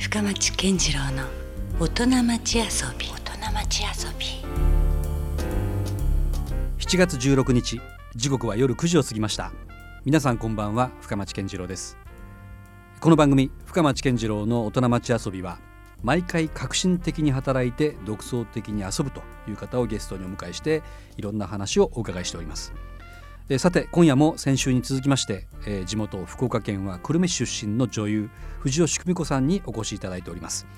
深町健次郎の大人町遊び。大人町遊び。7月16日時刻は夜9時を過ぎました。皆さんこんばんは深町健次郎です。この番組深町健次郎の大人町遊びは毎回革新的に働いて独創的に遊ぶという方をゲストにお迎えしていろんな話をお伺いしておりますえーさて今夜も先週に続きまして、えー地元福岡県は久留米市出身の女優藤吉久美子さんにお越しいただいております、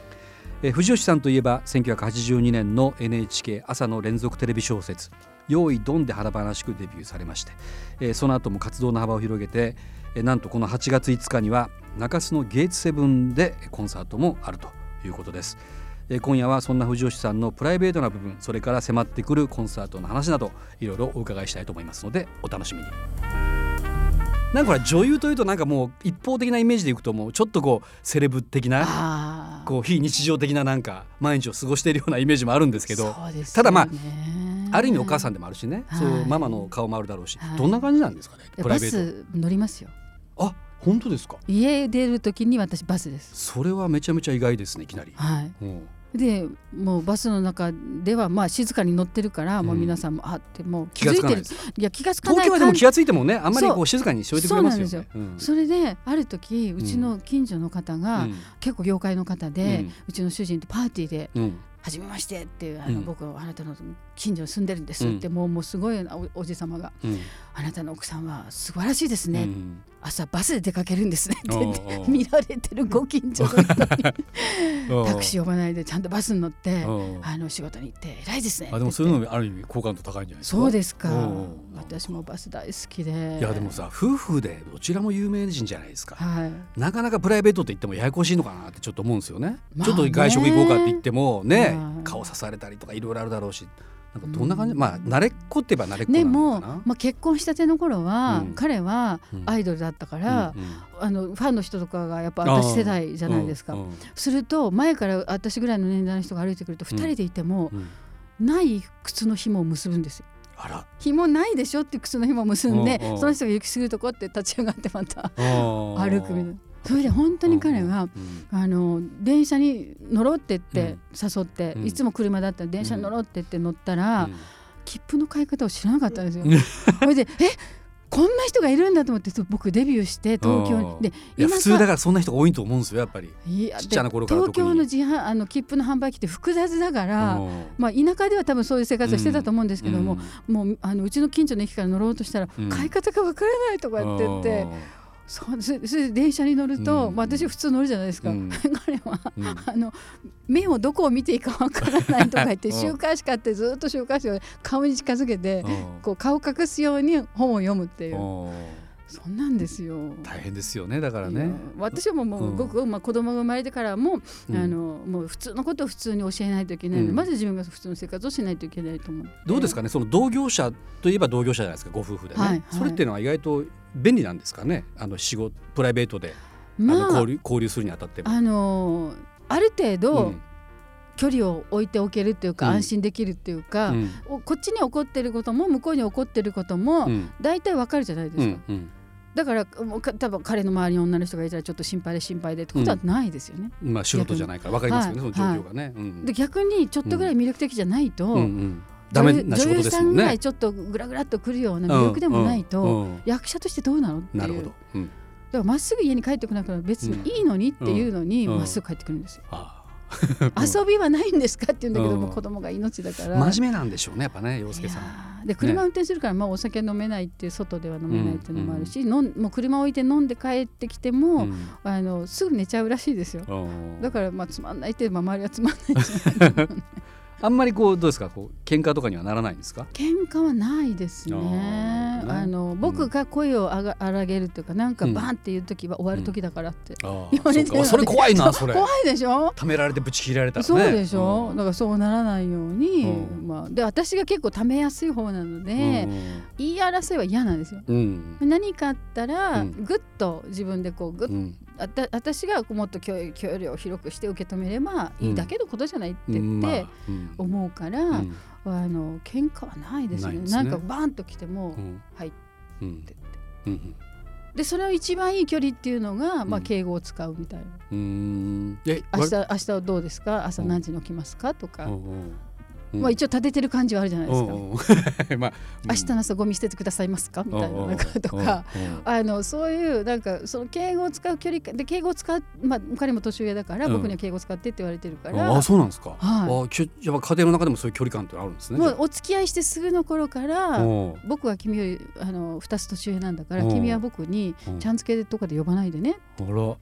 えー藤吉さんといえば1982年の NHK 朝の連続テレビ小説「用意ドン」で華々しくデビューされまして、えーその後も活動の幅を広げて、えーなんとこの8月5日には中洲のゲーツセブンでコンサートもあるということです。えー今夜はそんな藤吉さんのプライベートな部分それから迫ってくるコンサートの話などいろいろお伺いしたいと思いますのでお楽しみに。なんかこれ女優というとなんかもう一方的なイメージでいくともうちょっとこうセレブ的なこう非日常的ななんか毎日を過ごしているようなイメージもあるんですけどただまあある意味お母さんでもあるしね、はい。そうママの顔もあるだろうし、はい。どんな感じなんですかね？プラバイベース乗りますよ。トあ本当ですか？家出る時に私バスです。それはめちゃめちゃ意外ですねいきなり、はい。うんでもうバスの中ではまあ静かに乗ってるから、もう皆さんもあってもう気がつかない。いてるいや気がつかない東京はでも気がついてもねあんまりこそう。う静かにしておいてくれますよね。そううん。それである時うちの近所の方が、うん。結構業界の方で、ううんちの主人とパーティーでうん「はじめまして」っていうあの、うん。僕あなたの近所に住んでるんですって、もうもうすごいおおじ様がうん「あなたの奥さんは素晴らしいですね、うん。朝バスで出かけるんですね」って見られてるご近所の人にう。んタクシー呼ばないでちゃんとバスに乗ってう。んあの仕事に行って偉いですねあでもそういうのある意味好感度高いんじゃないですか？そうですか。私もバス大好きで。いやでもさ夫婦でどちらも有名人じゃないですか。はい。なかなかプライベートって言ってもややこしいのかなってちょっと思うんですよね,、まあね。ちょっと外食行こうかって言ってもね、はい。顔刺されたりとかいろいろあるだろうしなんかどんな感じ、まあ慣れっこって言えば慣れっこなでのも、かな。まあ、結婚したての頃は、うん。彼はうん。アイドルだったから、うんうん。あのファンの人とかがやっぱ私世代じゃないですか、うんうんすると前から私ぐらいの年代の人が歩いてくるとうん。2人でいても、うん。ない靴の紐を結ぶんですよ。あら。紐ないでしょ？って靴の紐を結んで、うんうん。その人が行き過ぎるとこって立ち上がってまた歩歩くみたいなそれで本当に彼が、あの電車に乗ろうって言って誘って、うん。いつも車だったら電車に乗ろうって言って乗ったら、切符の買い方を知らなかったんですよ。それでえこんな人がいるんだと思って僕デビューして 東京に。でいや普通ださからそんな人多いと思うんですよやっぱり。いやちっちゃな頃からで特に。東京の自販あの切符の販売機って複雑だから、うん。まあ、田舎では多分そういう生活をしてたと思うんですけども、もうあのうちの近所の駅から乗ろうとしたら、うん。買い方がわからないとかって言って、そうそれ電車に乗ると、うん。まあ、私普通乗るじゃないですか、うん。彼はうん。あの目をどこを見ていいかわからないとか言って うん。週刊誌買ってずっと週刊誌を顔に近づけてうん。こう顔隠すように本を読むっていう。うんそんなんですよ。大変ですよねだからね。私はもうもうん。うごく、まあ、子供が生まれてからも、うん。あのもう普通のことを普通に教えないといけないので、うん。まず自分が普通の生活をしないといけないと思う。どうですかね？その同業者といえば同業者じゃないですかご夫婦でね、はいはい。それっていうのは意外と便利なんですかね？あの仕事プライベートで、あまあの交流交流するにあたっても。あのある程度、うん。距離を置いておけるっていうか、うん。安心できるっていうか、うん。おこっちに起こってることも向こうに起こってることも、うん。大体わかるじゃないですか、うんうんだからもうか多分彼の周りに女の人がいたらちょっと心配で心配でってことはないですよね。まあ素人じゃないから分かりますよね、はい。その状況がね。うん。で逆にちょっとぐらい魅力的じゃないと、うんうん。ダメな仕事ですもん女優さんぐらねい。ちょっとグラグラっとくるような魅力でもないと、うんうん。うん役者としてどうなのっていう。なるほど。うん。だからまっすぐ家に帰ってこなくても別にいいのにっていうのにうん。まっすぐ帰ってくるんですよ。ああ 遊びはないんですかって言うんだけども、うん子供が命だから。真面目なんでしょうねやっぱね洋介さん。で車運転するから、まあ、お酒飲めないっていう外では飲めないっていうのもあるし、飲んもう車置いて飲んで帰ってきても、うんあのすぐ寝ちゃうらしいですよ。うんだからまあつまんないって、まあ、周りはつまんないじゃないあんまりこうどうですか？こう喧嘩とかにはならないんですか？喧嘩はないですね。あの僕が声をあが荒げるというかなんかバンっていう時は終わる時だからって、あ言われてそれ怖いなそれ。怖いでしょ？ためられてぶち切られたらね。そうでしょ、うん。だからそうならないように、うん。まあ、で私が結構ためやすい方なので、言い争いは嫌なんですよ。何かあったら、うん。ぐっと自分でこうぐっ私がもっと距離を広くして受け止めればいいだけのことじゃないって言って思うから、うん。あの喧嘩はないですねね。なんかバーンと来ても、うん。はいっうんて。うん。うんでそれを一番いい距離っていうのが、まあ、うん敬語を使うみたいな。うーん。え明日明日はどうですか？朝何時に起きますか？とか、うんうん。まあ、一応立ててる感じはあるじゃないですか、うん。うん。まあ明日の朝ゴミ捨ててくださいますか？みたいななんかとか。あのそういうなんかその敬語を使う距離感で敬語を使う、まあ、彼も年上だから、うん僕には敬語を使ってって言われてるから、ああそうなんですか、はい。あきやっぱ家庭の中でもそういう距離感ってあるんですね。もうお付き合いしてすぐの頃からお僕は君よりあの2つ年上なんだからうん。君は僕にうん。ちゃん付けとかで呼ばないでね。あらお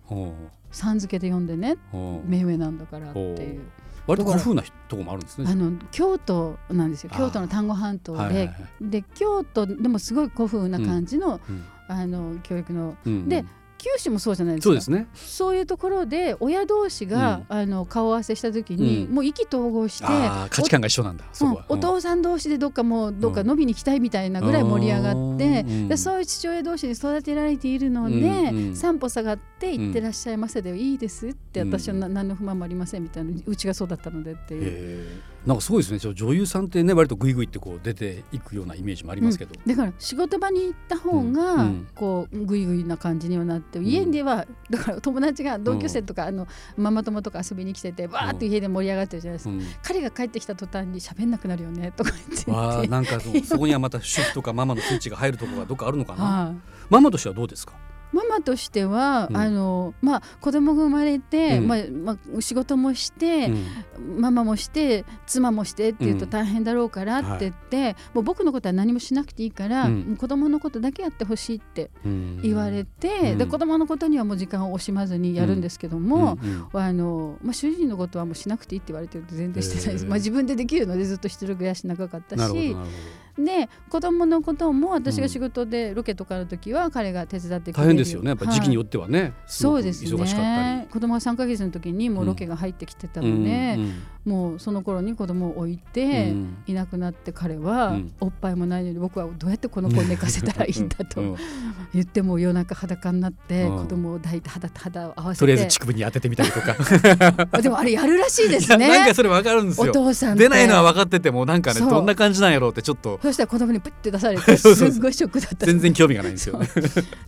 さん付けで呼んでね。お目上なんだからっていう割と古風なとこもあるんですね。あの京都なんですよ。京都の丹後半島で、はいはいはい。で京都でもすごい古風な感じの,、うんあの教育の。うん。で九州もそうじゃないですか。そうですね。そういうところで親同士が、あの顔合わせした時に、うん。もう意気投合して価値観が一緒なんだそこは、うんお父さん同士でどっかもうどっか飲みに行きたいみたいなぐらい盛り上がって、うん。でそういう父親同士に育てられているので、うんうん。散歩下がって行ってらっしゃいませでいいですって、うん私はな何の不満もありませんみたいなうちがそうだったのでっていう。なんかすごいですね。女優さんってね割とグイグイってこう出ていくようなイメージもありますけど、だから仕事場に行った方うん。がうん。こうグイグイな感じにはなって、ん。家ではだから友達が同級生とか、あのママ友とか遊びに来ててわーって家で盛り上がってるじゃないですか、うん。彼が帰ってきた途端に喋んなくなるよねとか言って。わあなんかそそこにはまた主婦とかママのスイッチが入るところがどっかあるのかな、はい。ママとしてはどうですか？ママとしては、うん。あのまあ子供が生まれて、うん。まあまあ、仕事もして、うん。ママもして妻もしてっていうとうん。大変だろうからって言って、もう僕のことは何もしなくていいから、うん。子供のことだけやってほしいってうん。言われて、うん。で子供のことにはもう時間を惜しまずにやるんですけども、うん。あのまあ、主人のことはもうしなくていいって言われてると全然してないです、まあ、自分でできるのでずっと一人暮らし長かったしで子供のことも私が仕事でロケとかの時は彼が手伝ってくれる。大変ですよねやっぱ時期によはい。ってはね、すごくそうですね。子供が3ヶ月の時にもうロケが入ってきてたので、うんもうその頃に子供を置いうんて、うん。いなくなって彼は、うん。おっぱいもないのに僕はどうやってこの子を寝かせたらいいんだとうん言っても夜中裸になって、うん。子供を抱いて肌と肌を合わせて。とりあえず乳首に当ててみたりとか。あ でもあれやるらしいですね。なんかそれわかるんですおよ父さん出ないのは分かっててもなんかねどんな感じなんやろうってちょっとそしたら子供にプッて出されて すっごいショックだった。全然興味がないんですよ。ね。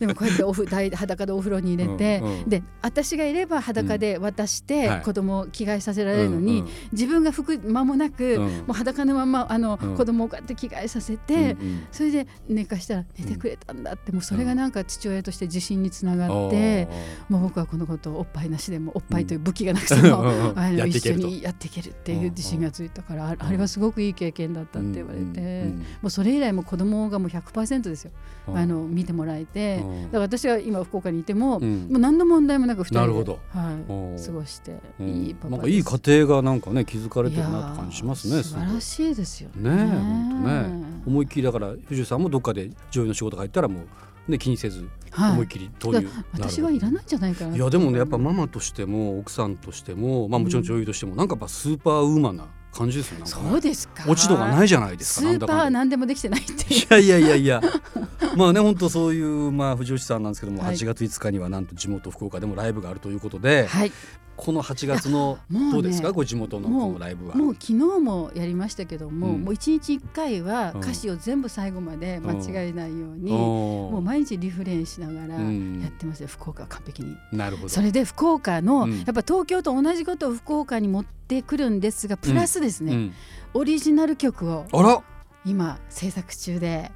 でもこうやっておふ裸でお風呂に入れて、うんうん。で私がいれば裸で渡して、はい。子供を着替えさせられるのに、うんうん。自分が服間もなく、うん。もう裸のままあの、うん。子供をこうやって着替えさせて、それで寝かしたら寝てくれたんだって、もうそれがなんか父親として自信につながって、もう僕はこのことをおっぱいなしでもおっぱいという武器がなくても、あの一緒にやっていけるっていう自信がついたから、ああれはすごくいい経験だったって言われて、もうそれ以来もう子供がもう100%ですよ、うん。あの見てもらえて、うん。だから私が今福岡にいても、うん。もう何の問題もなく2人でなるほど。はい、うん。過ごして、うん。いいパパなんかいい家庭がなんかね築かれてるなって感じしますね。素晴らしいですよね。え本当ね。思いっきりだから藤井さんもどっかで女優の仕事が入ったらもうね気にせずはい。思いっきり投入。私はいらないんじゃないかないやでもねやっぱママとしても奥さんとしてもまあもちろん女優としてもなんかやっぱスーパーウーマンな感じですよね。そうですか。落ち度がないじゃないですか。スーパー何でもできてない。っていういやいやいやいや。まあね本当そういうまあ藤吉さんなんですけども、はい。8月5日にはなんと地元福岡でもライブがあるということで、はいこの8月のどうですか？ご地元のこのライブは。もう昨日もやりましたけども、うん。もう一日一回はうん。歌詞を全部最後まで間違えないように、もう毎日リフレインしながらうんやってます。よ、福岡は完璧に。なるほど。それで福岡の、うん。やっぱ東京と同じことを福岡に持ってくるんですがプラスですね、うん。オリジナル曲を今制作中で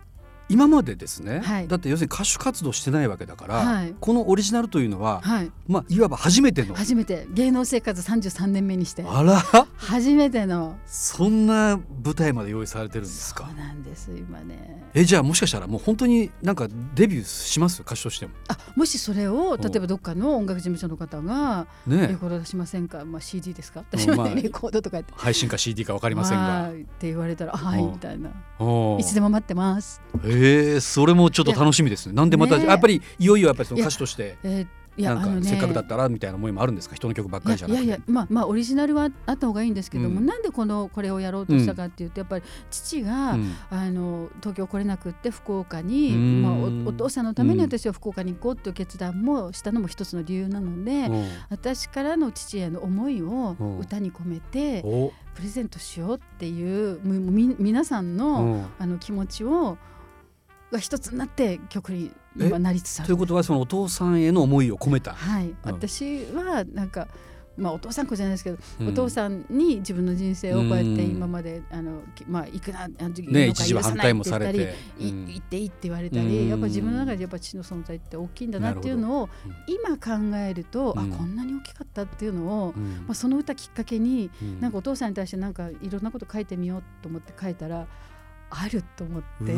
今までですね、はい。だって要するに歌手活動してないわけだから、はい。このオリジナルというのは、はい。まあいわば初めての。初めて。芸能生活33年目にして。あら。初めての。そんな舞台まで用意されてるんですか？そうなんです今ね。えじゃあもしかしたらもう本当になんかデビューします歌手としても。あもしそれをん。例えばどっかの音楽事務所の方が「ねレコード出しませんか、まあ、CD ですか?」うん私はねまあ。レコードとか言って。配信か CD か分かりませんはがいって言われたら「はい」うん。みたいな。いつでも待ってます。えー、それもちょっと楽しみですね。なんでまた、やっぱりいよいよやっぱりその歌手としてやなんかせっかくだったらみたいな思いもあるんですか？人の曲ばっかりじゃなくて。いやいやまあまあオリジナルはあった方がいいんですけども、うん。なんでこのこれをやろうとしたかっていうと、やっぱり父が、うん。あの東京来れなくって福岡に、うん。まあ、おお父さんのためにうん私は福岡に行こうっていう決断もしたのも一つの理由なので、うん。私からの父への思いをうん。歌に込めてお。プレゼントしようっていう皆さんの,、うん。あの気持ちをが一つになって曲に今なりつつあるということはそのお父さんへの思いを込めた。はい、うん。私はなんかまあお父さん子じゃないですけど、うん。お父さんに自分の人生をこうやってうん今まであのきまあ行くなあの時ね一時は反対もされりて。いうん。行っていいって言われたり、うん。やっぱ自分の中でやっぱ父の存在って大きいんだなっていうのをうん今考えると、うんあこんなに大きかったっていうのを、うん。まあ、その歌きっかけに、うん。なんかお父さんに対してなんかいろんなこと書いてみようと思って書いたらあると思って。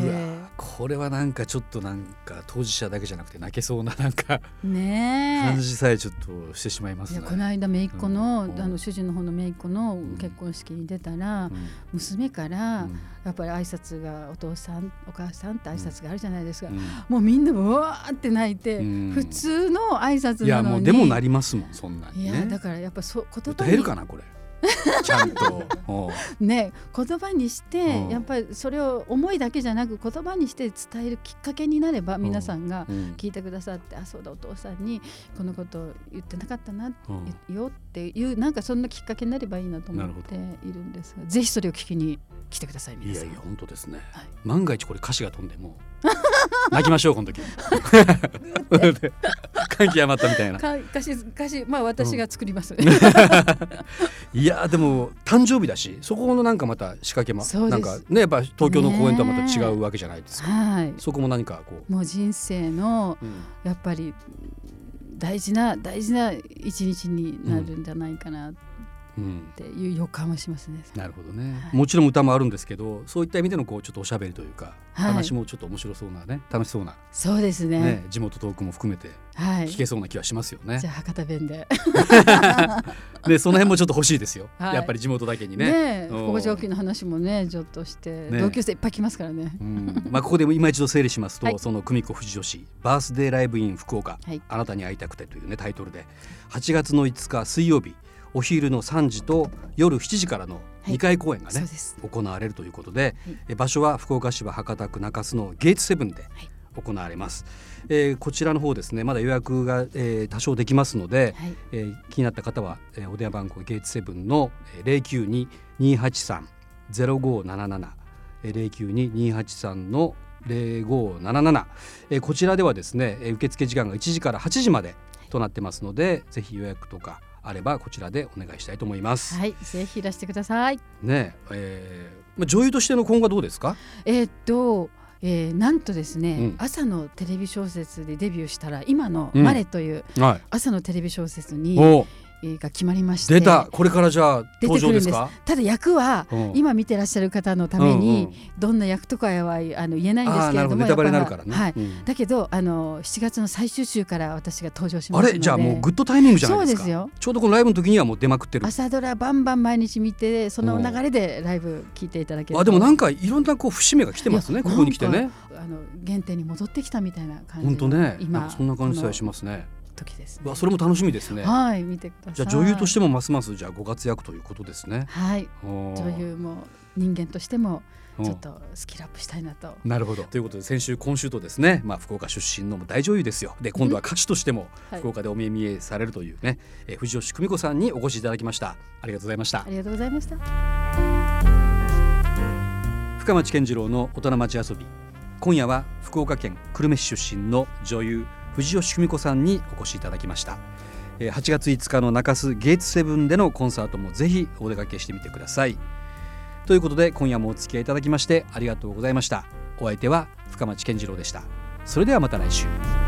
これはなんかちょっとなんか当事者だけじゃなくて泣けそうななんかねえ。感じさえちょっとしてしまいますね。いやこの間姪っ子の,、うんあの主人の方の姪っ子のん。結婚式に出たら、うん。娘から、うん。やっぱり挨拶がお父さんお母さんって挨拶があるじゃないですか、うん。もうみんなうわーって泣いて、うん。普通の挨拶いやなのに。もうでもなりますもんそんなにいやね。だからやっぱそう言葉歌えるにかなこれ。ちゃんと。ね言葉にしてうん。やっぱりそれを思いだけじゃなく言葉にして伝えるきっかけになれば皆さんがうん。聞いてくださってあそうだお父さんにこのことを言ってなかったなうんよっていうなんかそんなきっかけになればいいなと思っているんですがぜひそれを聞きに来てくださいい皆さん。やいや本当ですね。はい。万が一これ歌詞が飛んでも泣きましょうこの時。感極まったみたいな。か歌詞歌詞まあ私が作ります、いやでも誕生日だしそこのなんかまた仕掛けもなんかねやっぱ東京の公演とはまた違うわけじゃないですか。はい。そこも何かこもう人生のう。うん。やっぱり大事な大事な一日になるんじゃないかなっうんていう予感はしますね。なるほどね、はいもちろん歌もあるんですけどそういった意味でのこうちょっとおしゃべりというか、はい話もちょっと面白そうなね楽しそうな、そうですね。ね地元トークも含めてはい。聞けそうな気はしますよねじ。ゃあ博多弁で。でその辺もちょっと欲しいですよ、はいやっぱり地元だけにね。ねえ、うん保護条件の話もね、ちょっとして、ね同級生いっぱい来ますからね。うんまあここでも今一度整理しますと、はいその久美子富士女子バースデーライブイン福岡、はいあなたに会いたくてというねタイトルで8月の5日水曜日お昼の3時と夜7時からのはい。2回公演がね、そうです。行われるということで、はいえ場所は福岡市は博多区中洲のゲートセブンで行われます、えーこちらの方ですねまだ予約が、えー多少できますので、はい。えー気になった方は、えーお電話番号ゲートセブンのえー092-283-0577えー092-283の0577、えーこちらではですね、えー受付時間が1時から8時までとなってますので、ぜひ予約とかあればこちらでお願いしたいと思います。はい、ぜひいらしてください。ねえーまあ、女優としての今後はどうですか？えーっと。えーなんとですね、うん朝のテレビ小説でデビューしたら今の「うんマレ」というはい朝のテレビ小説に、おえーが決まりまして。出た。これからじゃあ出登場ですか？ただ役はうん。今見てらっしゃる方のためうんにうん。どんな役とかはあの言えないんですけれどもネタバレになるからね、はい。うん。だけどあの7月の最終週から私が登場しまあすので。れ？じゃあもうグッドタイミングじゃないですか。そうですよ。ちょうどこのライブの時にはもう出まくってる。朝ドラバンバン毎日見てその流れでライブ聞いていただけると。あでもなんかいろんなこう節目が来てますねここに来てね。あの原点に戻ってきたみたいな感じ本当ね。今かそんな感じさえしこますね。の時ですね。うわそれも楽しみですね。はい見てください。じゃあ女優としてもますますじゃあご活躍ということですね。はい。女優も人間としてもう。んちょっとスキルアップしたいなと。なるほど。ということで先週今週とですね、まあ、福岡出身の大女優ですよ。で今度は歌手としてもはい。福岡でお見え見えされるというね、えー藤吉久美子さんにお越しいただきました。ありがとうございました。ありがとうございました。深町健次郎の大人町遊び。今夜は福岡県久留米市出身の女優藤吉久美子さんにお越しいただきました。8月5日の中洲ゲイツセブンでのコンサートもぜひお出かけしてみてください。ということで今夜もお付き合いいただきましてありがとうございました。お相手は深町健次郎でした。それではまた来週。